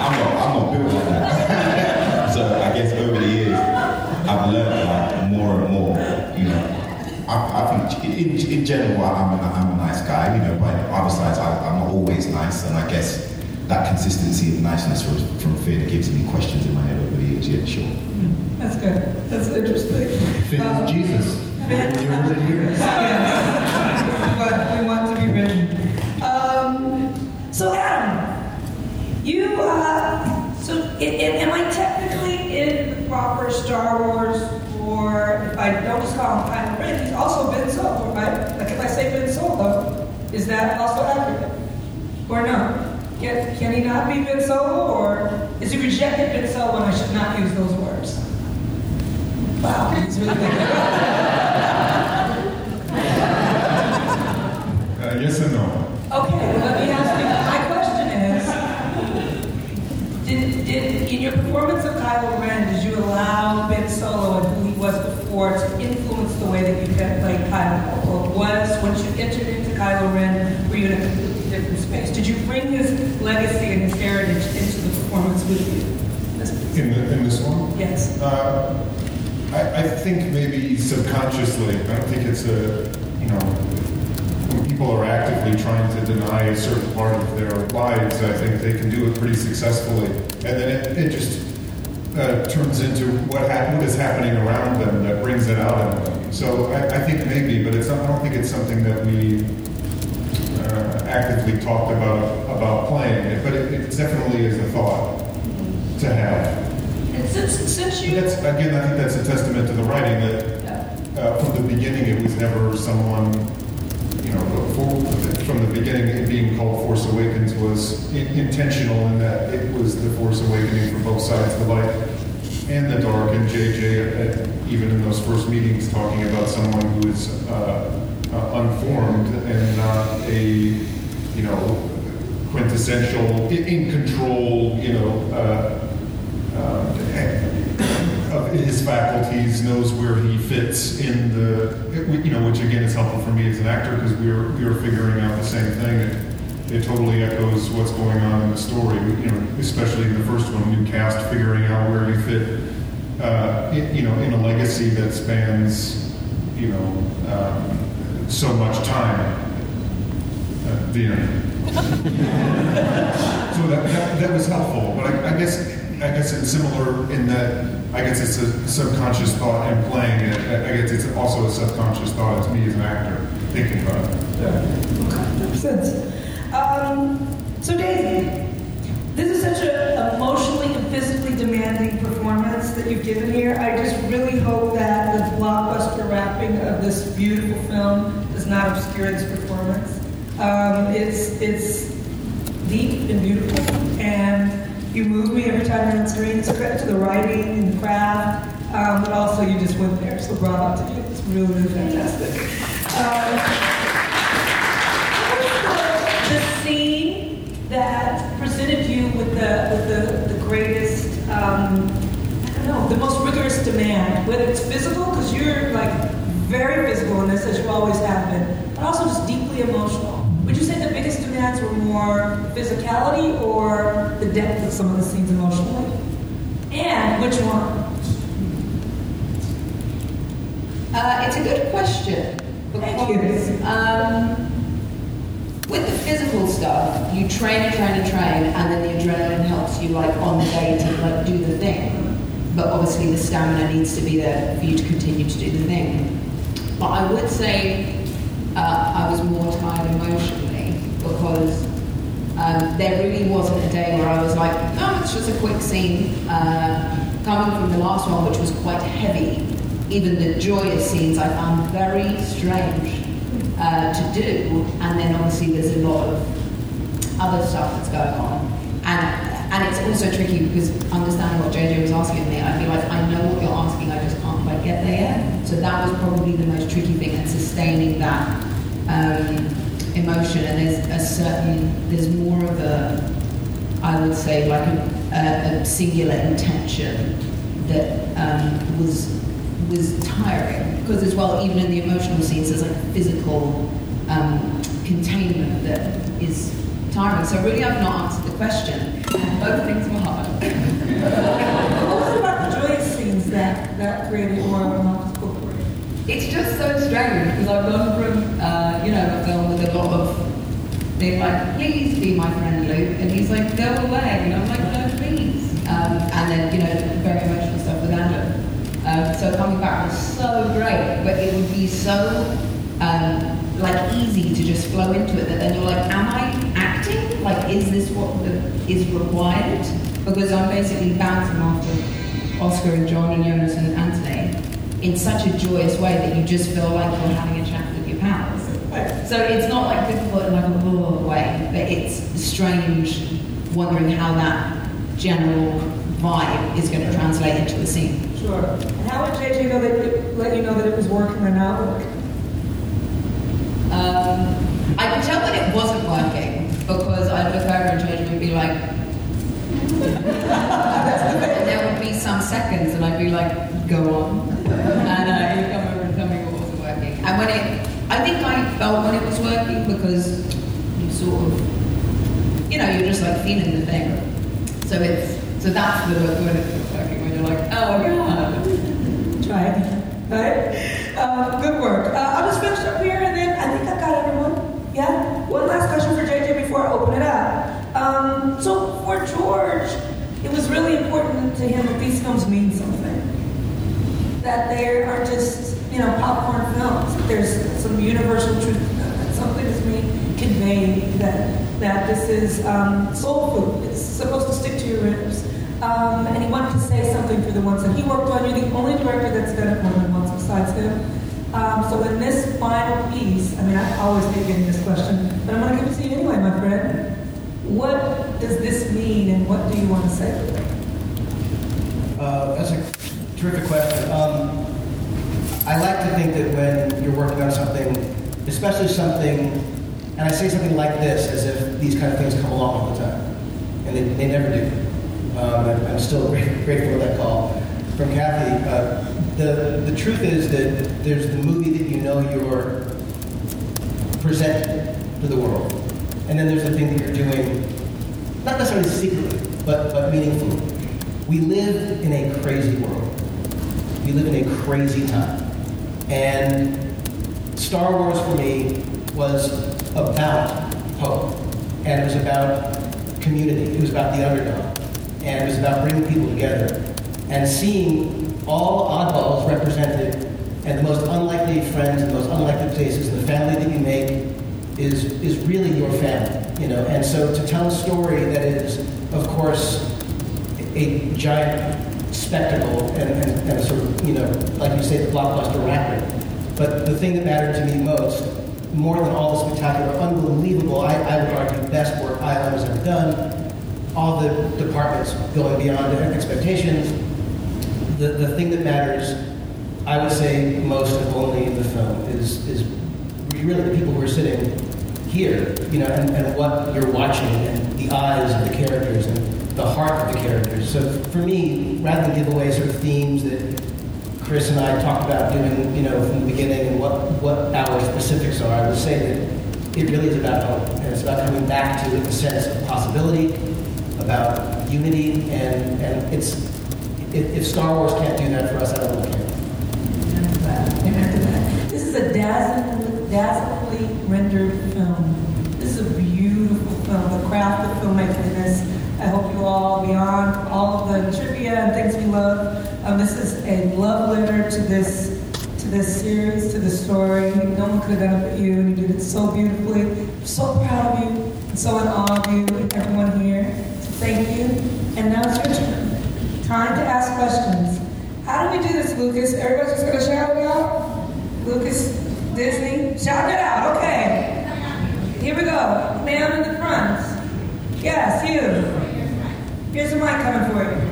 Speaker 19: I'm not, I'm not built like that. [laughs] so I guess over the years, I've learned like more and more. You know, I, I think in, in general, I'm a, I'm a nice guy. You know, but other sides, I, I'm not always nice, and I guess that consistency of niceness from, from Finn gives me questions in my head over the years. Yeah, sure.
Speaker 4: That's good. That's interesting.
Speaker 18: Finn
Speaker 4: Um,
Speaker 18: is Jesus.
Speaker 4: Finn-
Speaker 18: You heard it [laughs] here.
Speaker 4: But we want to be written. Um, so Adam, you uh, so i- i- am I technically in the proper Star Wars, or if I don't just call him Kylo Ren, he's also Ben Solo, right? Like if I say Ben Solo, is that also accurate, or no? Can, can he not be Ben Solo, or is he rejected Ben Solo and I should not use those words? Wow, he's really
Speaker 12: Uh, yes and no.
Speaker 4: Okay, let me ask you. My question is: Did, did in your performance of Kylo Ren, did you allow Ben Solo and who he was before to influence the way that you played play Kylo? Or was once you entered into Kylo Ren, were you in a space? Did you bring his legacy and his heritage into the performance with you?
Speaker 12: In, the, in this one?
Speaker 4: Yes.
Speaker 12: Uh, I, I think maybe subconsciously. I don't think it's a, you know, when people are actively trying to deny a certain part of their lives, I think they can do it pretty successfully. And then it, it just uh, turns into what, hap- what is happening around them that brings it out in them. So I, I think maybe, but it's not, I don't think it's something that we actively talked about about playing it. But it, it definitely is a thought to have.
Speaker 4: And since, since you.
Speaker 12: That's, again, I think that's a testament to the writing that uh, from the beginning it was never someone, you know, for, from the beginning it being called Force Awakens was in, intentional in that it was the Force Awakening for both sides, the light and the dark. And JJ, uh, even in those first meetings, talking about someone who is uh, uh, unformed and not a, you know, quintessential, in, control, you know, uh, uh, of his faculties, knows where he fits in the, you know, which again is helpful for me as an actor because we're we're figuring out the same thing. It, it totally echoes what's going on in the story. You know, especially in the first one, new cast figuring out where you fit. Uh, you know, in a legacy that spans, you know, um, so much time. Uh, the [laughs] so that, that, that was helpful, but I, I guess I guess it's similar in that I guess it's a subconscious thought in playing it. I guess it's also a subconscious thought as me as an actor thinking about it.
Speaker 4: Yeah. Makes sense. Um, so Daisy, this is such an emotionally and physically demanding performance that you've given here. I just really hope that the blockbuster wrapping of this beautiful film does not obscure this performance. Um, it's it's deep and beautiful, and you move me every time you're on screen. It's credit to the writing and the craft, um, but also you just went there. So bravo to you. It's really, really fantastic. Uh, the, scene that presented you with the with the, the greatest, um, I don't know, the most rigorous demand, whether it's physical, because you're like very physical in this, as you always have been, but also just deeply emotional. Would you say the biggest demands were more physicality or the depth of some of the scenes emotionally? And which one?
Speaker 20: Uh, it's a good question. Because, um, with the physical stuff, you train and train and train, and then the adrenaline helps you, like, on the day to, like, do the thing. But obviously the stamina needs to be there for you to continue to do the thing. But I would say uh, I was more tired emotionally um, there really wasn't a day where I was like, no, it's just a quick scene. Uh, coming from the last one, which was quite heavy, even the joyous scenes I found very strange uh, to do. And then obviously there's a lot of other stuff that's going on. And and it's also tricky because understanding what JJ was asking me, I feel like I know what you're asking, I just can't quite get there yet. So that was probably the most tricky thing, and sustaining that um, emotion. And there's a certain, there's more of a, I would say, like a, a, a singular intention that um, was was tiring. Because as well, even in the emotional scenes, there's like physical um, containment that is tiring. So really, I've not answered the question. Both things were hard. [laughs]
Speaker 4: what was about the joyous scenes that, that created more of an obstacle?
Speaker 20: It's just so strange because I've gone from, uh, you know, a film with a lot of being like, please be my friend Luke, and he's like, go away, and I'm like, no, please. Um, and then, you know, very emotional stuff with Andrew. Um, so coming back was so great, but it would be so um, like easy to just flow into it that then you're like, am I acting? Like, is this what the, is required? Because I'm basically bouncing after Oscar and John and Joonas and Anthony in such a joyous way that you just feel like you're having a chat So it's not like difficult in like a raw way, but it's strange wondering how that general vibe is going to translate into the scene.
Speaker 4: Sure. And how would JJ know that let you know that it was working or not working?
Speaker 20: Um, I could tell when it wasn't working because I'd look over and JJ would be like, and there would be some seconds and I'd be like, go on. And he'd come over and tell me what wasn't working. And when it, I think felt when it was working because you sort of, you know, you're just like feeling the thing. So it's, so that's the when it's working, when you're like, oh god.
Speaker 4: Try it. Right? Uh, good work. Uh, I'll just finish up here and then I think I've got everyone. Yeah? One last question for JJ before I open it up. Um, so for George, it was really important to him that these films mean something. That they aren't just, you know, popcorn films. There's universal truth to. That something is being conveyed. That that this is um, soul food. It's supposed to stick to your ribs. Um, and he wanted to say something for the ones that he worked on. You're the only director that's done it more than once besides him. Um, so in this final piece, I mean, I always hate getting this question, but I'm going to give it to you anyway, my friend. What does this mean, and what do you want to say?
Speaker 6: Uh, that's a terrific question. Um, I like to think that when you're working on something, especially something, and I say something like this as if these kind of things come along all the time, and they, they never do. Um, I'm, I'm still [laughs] grateful for that call from Kathy. Uh, the, the truth is that there's the movie that you know you're presenting to the world, and then there's the thing that you're doing, not necessarily secretly, but, but meaningfully. We live in a crazy world. We live in a crazy time. And Star Wars for me was about hope. And it was about community. It was about the underdog. And it was about bringing people together. And seeing all oddballs represented and the most unlikely friends and the most unlikely places and the family that you make is, is really your family. You know? And so to tell a story that is, of course, a giant spectacle and, and, and sort of, you know, like you say, the blockbuster record. But the thing that mattered to me most, more than all the spectacular, unbelievable, I, I would argue, best work ILM has ever done, all the departments going beyond expectations, the, the thing that matters, I would say, most and only in the film is, is really the people who are sitting here, you know, and, and what you're watching, and the eyes of the characters, and the heart of the characters. So for me, rather than give away sort of themes that Chris and I talked about doing, you know, from the beginning and what, what our specifics are, I would say that it really is about hope. And it's about coming back to a sense of possibility, about unity, and, and it's, if, Star Wars can't do that for us, I don't
Speaker 4: that. This is a dazzling, dazzlingly rendered film. This is a beautiful film. The craft of filmmaking this. I hope you all, beyond all of the trivia and things we love, um, this is a love letter to this to this series, to the story. No one could have done it but you, and you did it so beautifully. I'm so proud of you, and so in awe of you, and everyone here. So thank you. And now it's your turn. Time to ask questions. How do we do this, Lucas? Everybody's just gonna shout it out? Lucas, Disney, shout it out. Okay. Here we go. Man in the front. Yes, you. Here's the mic coming for you.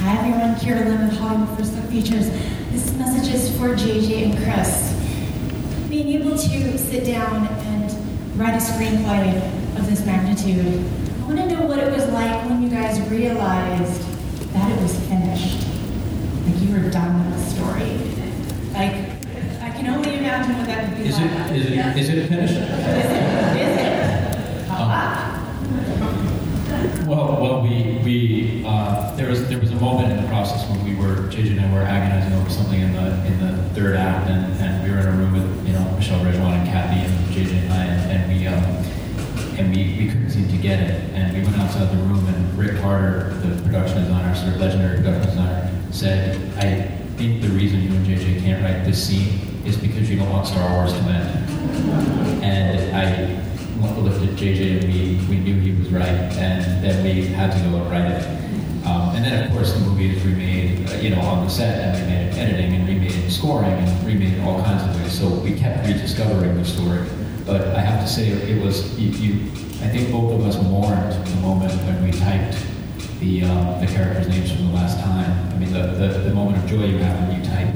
Speaker 21: Hi everyone, Kira Lim with Hollywood First Look Features. This message is for JJ and Chris. Being able to sit down and write a screenplay of this magnitude, I want to know what it was like when you guys realized that it was finished. Like you were done with the story. Like, I can only imagine what that would be
Speaker 8: Is
Speaker 21: like.
Speaker 8: it, is it, is it finished?
Speaker 21: Is it? Is it? How
Speaker 8: Um, Well, well, we, we, uh, there was, there was a moment in the process when we were, JJ and I were agonizing over something in the, in the third act, and, and we were in a room with, you know, Michelle Rejwan and Kathy and JJ and I, and, and we, um, and we, we couldn't seem to get it, and we went outside the room, and Rick Carter, the production designer, sort of legendary production designer, said, I think the reason you and JJ can't write this scene is because you don't want Star Wars to end. And I at JJ and we, we knew he was right, and then we had to go and write it. Um, and then, of course, the movie is remade, uh, you know, on the set, and remade in editing, and remade in scoring, and remade in all kinds of ways. So we kept rediscovering the story. But I have to say, it was you. you I think both of us mourned the moment when we typed the um, the characters' names from the last time. I mean, the, the, the moment of joy you have when you type,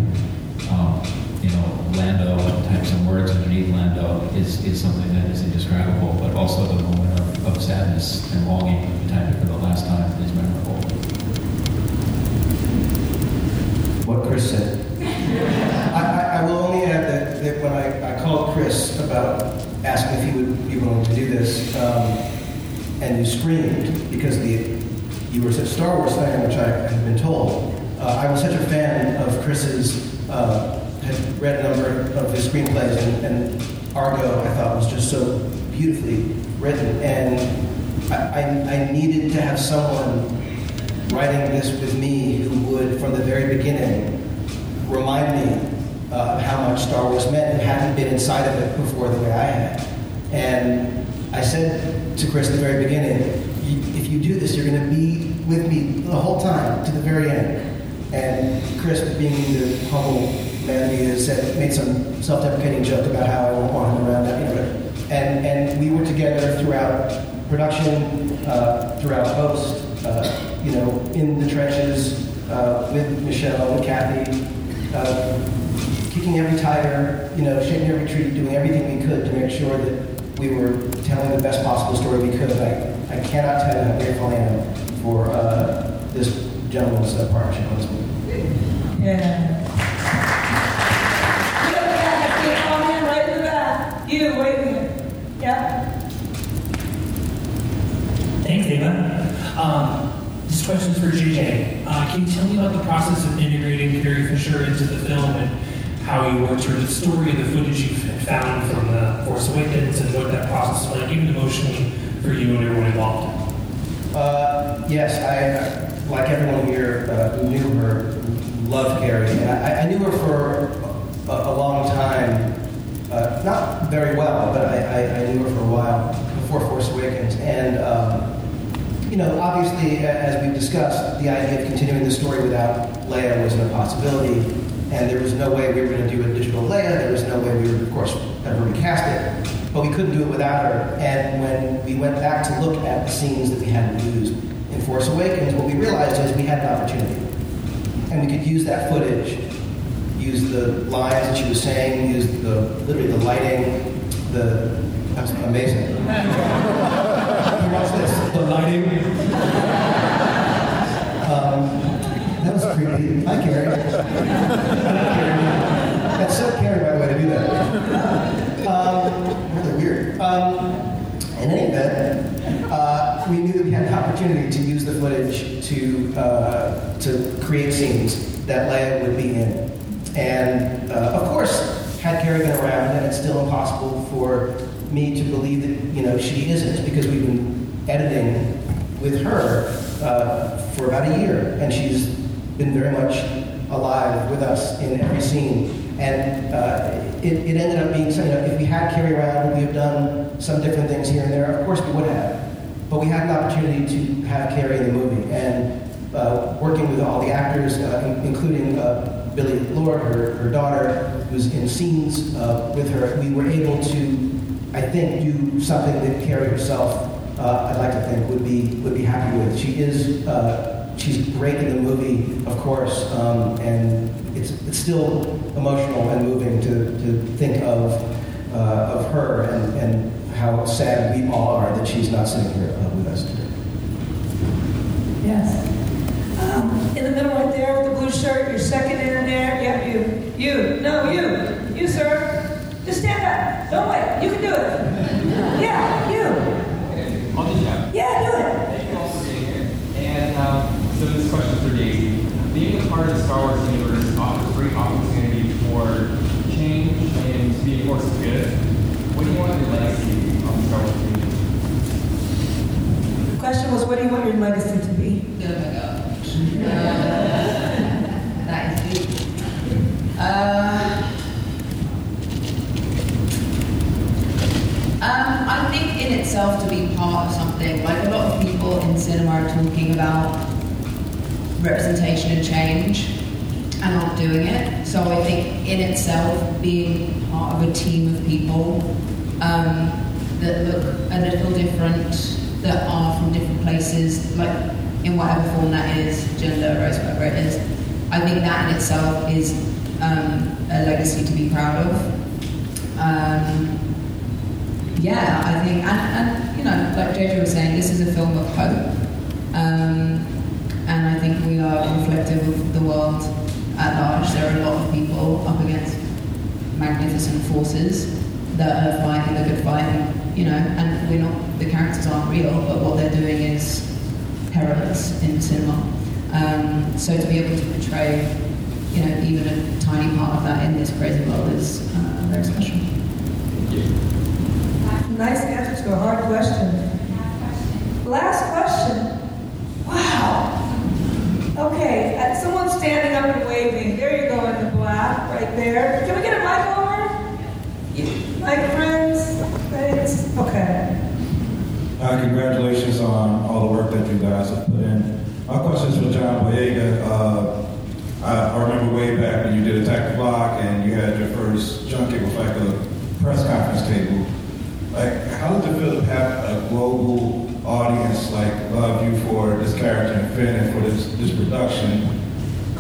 Speaker 8: um, you know, Lando and some words underneath Lando is, is something that is indescribable. But also the moment of, of sadness and longing when you type it for the last time is memorable.
Speaker 6: what Chris said. I, I, I will only add that, that when I, I called Chris about asking if he would be willing to do this, um, and you screamed because the you were such a Star Wars fan, which I had been told. Uh, I was such a fan of Chris's uh, had read a number of his screenplays, and, and Argo I thought was just so beautifully written, and I, I, I needed to have someone writing this with me who would, from the very beginning, remind me uh, how much Star Wars meant, and hadn't been inside of it before the way I had. And I said to Chris at the very beginning, if you do this, you're going to be with me the whole time to the very end. And Chris, being the humble he is, said, made some self-deprecating joke about how I won't want him around. You know, and and we were together throughout production, uh, throughout post, uh, you know, in the trenches uh, with Michelle, with Kathy, uh, kicking every tire, you know, shaking every tree, doing everything we could to make sure that we were telling the best possible story we could. I, I cannot tell you how grateful I am for uh, this gentleman's partnership this movie.
Speaker 4: Yeah. Look at that, I see a comment right in the back. You, wait a minute. Yeah?
Speaker 22: Thanks, Ava. Um, this question is for JJ. Uh, can you tell me about the process of integrating Carrie Fisher into the film and how you worked through the story and the footage you found from The Force Awakens and what that process was like, even emotionally, for you and everyone involved?
Speaker 6: Uh, yes, I, like everyone here uh, who knew her, loved Carrie. And I, I knew her for a, a long time, uh, not very well, but I, I, I, knew her for a while before Force Awakens. And, um, you know, obviously, as we've discussed, the idea of continuing the story without Leia was an impossibility. And there was no way we were going to do a digital Leia. There was no way we would, of course, ever recast it. But we couldn't do it without her. And when we went back to look at the scenes that we hadn't used in Force Awakens, what we realized is we had an opportunity. And we could use that footage, use the lines that she was saying, use the literally the lighting, the that's amazing. [laughs] Watch this.
Speaker 22: The. [laughs]
Speaker 6: Um, that was creepy. Hi, Carrie. That's so Carrie, by the way, to do that. Um, really weird. Um, in any event, uh, we knew that we had an opportunity to use the footage to uh, to create scenes that Leia would be in, and uh, of course, had Carrie been around, and it's still impossible for me to believe that you know she isn't because we've been editing with her uh, for about a year, and she's been very much alive with us in every scene. And uh, it, it, ended up being, you know, if we had Carrie around, we have done some different things here and there? Of course we would have. But we had an opportunity to have Carrie in the movie. And uh, working with all the actors, uh, including uh, Billie Lourd, her, her daughter, who's in scenes uh, with her, we were able to, I think, do something that Carrie herself, uh, I'd like to think, would be, would be happy with. She is she's great in the movie, of course, um, and it's, it's still emotional and moving to, to think of, uh, of her and, and how sad we all are that she's not sitting here uh, with us today.
Speaker 4: Yes. Um, in the middle right there with the blue shirt, your second in there. Yeah, you. You. No, you. You, sir. Just stand up. Don't wait. You can do it. Yeah.
Speaker 23: I'll just have.
Speaker 4: Yeah, do it.
Speaker 23: Thank you all for being here. And um, so this question for Daisy. Being a part of the Star Wars universe offers great opportunity for change and to be a force of good. What do you want your legacy on the Star Wars universe?
Speaker 4: The question was, what do you want your legacy to be?
Speaker 20: Oh my gosh. Uh, that is deep. Uh, um, I think in itself to be part of something, like a lot of people in cinema are talking about representation and change and aren't doing it. So I think in itself being part of a team of people um, that look a little different, that are from different places, like in whatever form that is, gender, race, whatever it is, I think that in itself is um, a legacy to be proud of. Um, yeah, I think, and, and you know, like JJ was saying, this is a film of hope. Um, think we are reflective of the world at large. There are a lot of people up against magnificent forces that are fighting the good fight, and, you know, and we're not, the characters aren't real, but what they're doing is perilous in cinema. Um, so to be able to portray you know, even a tiny part of that in this crazy world is uh, very special.
Speaker 4: Nice answer to a hard question. Last question. Wow. Okay, uh, someone standing up and waving. There you go in the black, right there. Can we get a mic over? You- Mic friends? Thanks. Okay.
Speaker 24: Uh, congratulations on all the work that you guys have put in. My question is for John Boyega. Uh, I, I remember way back when you did Attack the Block and you had your first junket with like a press conference table. Like, how did it feel to have a global audience like love you for this character and Finn and for this, this production,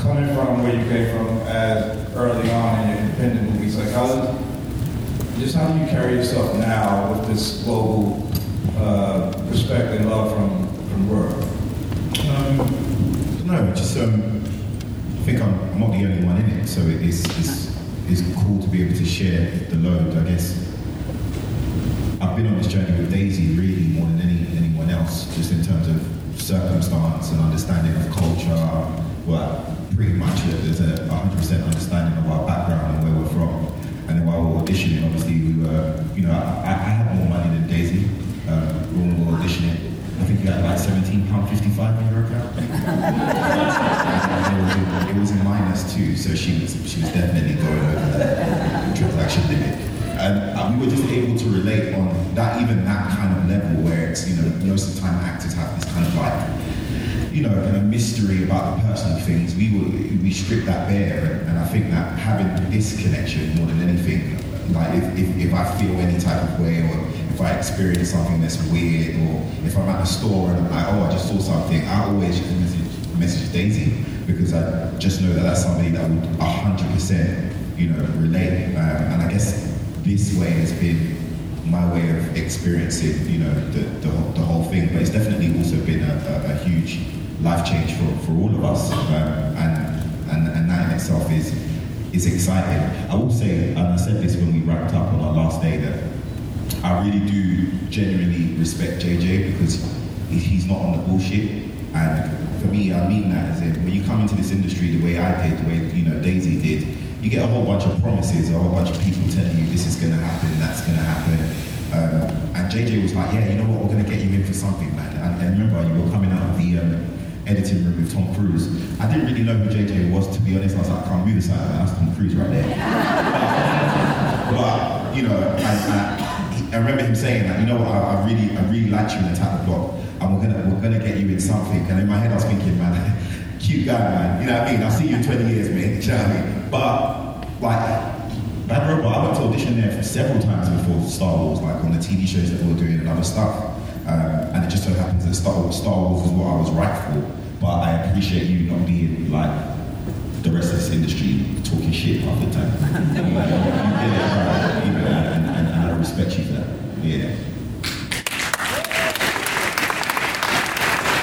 Speaker 24: coming from where you came from as early on in your independent how does, just how do you carry yourself now with this global uh, respect and love from from world?
Speaker 19: Um, no, just um, I think I'm, I'm not the only one in it, so it is it's, it's cool to be able to share the load. I guess I've been on this journey with Daisy really more than any anyone else, just in terms of circumstance and understanding of culture. Well, pretty much uh, there's a 100% understanding of our background and where we're from. And then while we were auditioning, obviously we were, you know, I, I had more money than Daisy um, when we were auditioning. I think you had like 17 pound 55 in your account. [laughs] it, was in, minus too, so she was she was definitely going over the transaction limit. And uh, we were just able to relate on that, even that kind of level where it's, you know, most of the time actors have this kind of like, you know, kind of mystery about the personal things. We were, we stripped that bare, and, and I think that having this connection more than anything, like if, if, if I feel any type of way or if I experience something that's weird or if I'm at a store and I'm like, oh, I just saw something, I always just message, message Daisy because I just know that that's somebody that would 100%, you know, relate. Um, and I guess this way has been my way of experiencing, you know, the, the, the whole thing. But it's definitely also been a, a, a huge life change for, for all of us. Um, and, and, and that in itself is, is exciting. I will say, and I said this when we wrapped up on our last day, that I really do genuinely respect JJ because he's not on the bullshit. And for me, I mean that as in when you come into this industry the way I did, the way you know Daisy did, you get a whole bunch of promises, a whole bunch of people telling you this is going to happen, that's going to happen. Um, and JJ was like, yeah, you know what, we're going to get you in for something, man. And, and remember, you were coming out of the um, editing room with Tom Cruise. I didn't really know who JJ was, to be honest. I was like, I can't move this out, man. That's Tom Cruise right there. but, you know, I, I, I remember him saying that, you know what, I, I really, I really liked you in Attack the Block, and we're gonna, we're gonna get you in something. And in my head, I was thinking, man, [laughs] cute guy, man. You know what I mean? I'll see you in 20 years, mate. [laughs] You know what I mean? But like, Bad Robot, I went to audition there for several times before Star Wars, like on the TV shows that we were doing and other stuff. Um, and it just so happens that Star Wars, was what I was right for. But I appreciate you not being like the rest of this industry talking shit half the time. [laughs] you right, you know, and, I respect you for that. Yeah.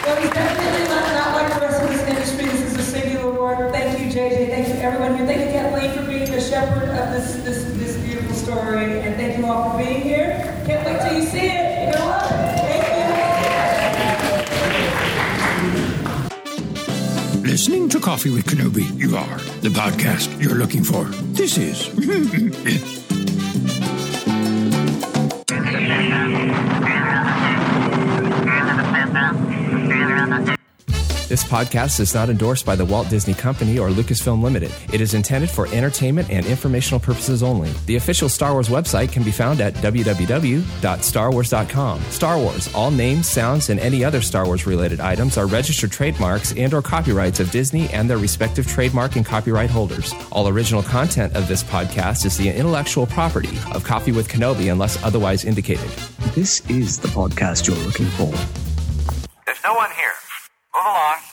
Speaker 4: Well, he's definitely not, like the rest of this industry. This is a singular work. Thank you, JJ. Thank you, everyone here. Thank you, Kathleen, for being the shepherd of this, this, this beautiful story. And thank you all for being here. Can't wait till you see it.
Speaker 25: Listening to Coffee with Kenobi, you are the podcast you're looking for. This is. [laughs]
Speaker 26: This podcast is not endorsed by the Walt Disney Company or Lucasfilm Limited. It is intended for entertainment and informational purposes only. The official Star Wars website can be found at www.starwars.com. Star Wars, all names, sounds, and any other Star Wars related items are registered trademarks and or copyrights of Disney and their respective trademark and copyright holders. All original content of this podcast is the intellectual property of Coffee with Kenobi unless otherwise indicated.
Speaker 27: This is the podcast you're looking for.
Speaker 28: There's no one here. Move along.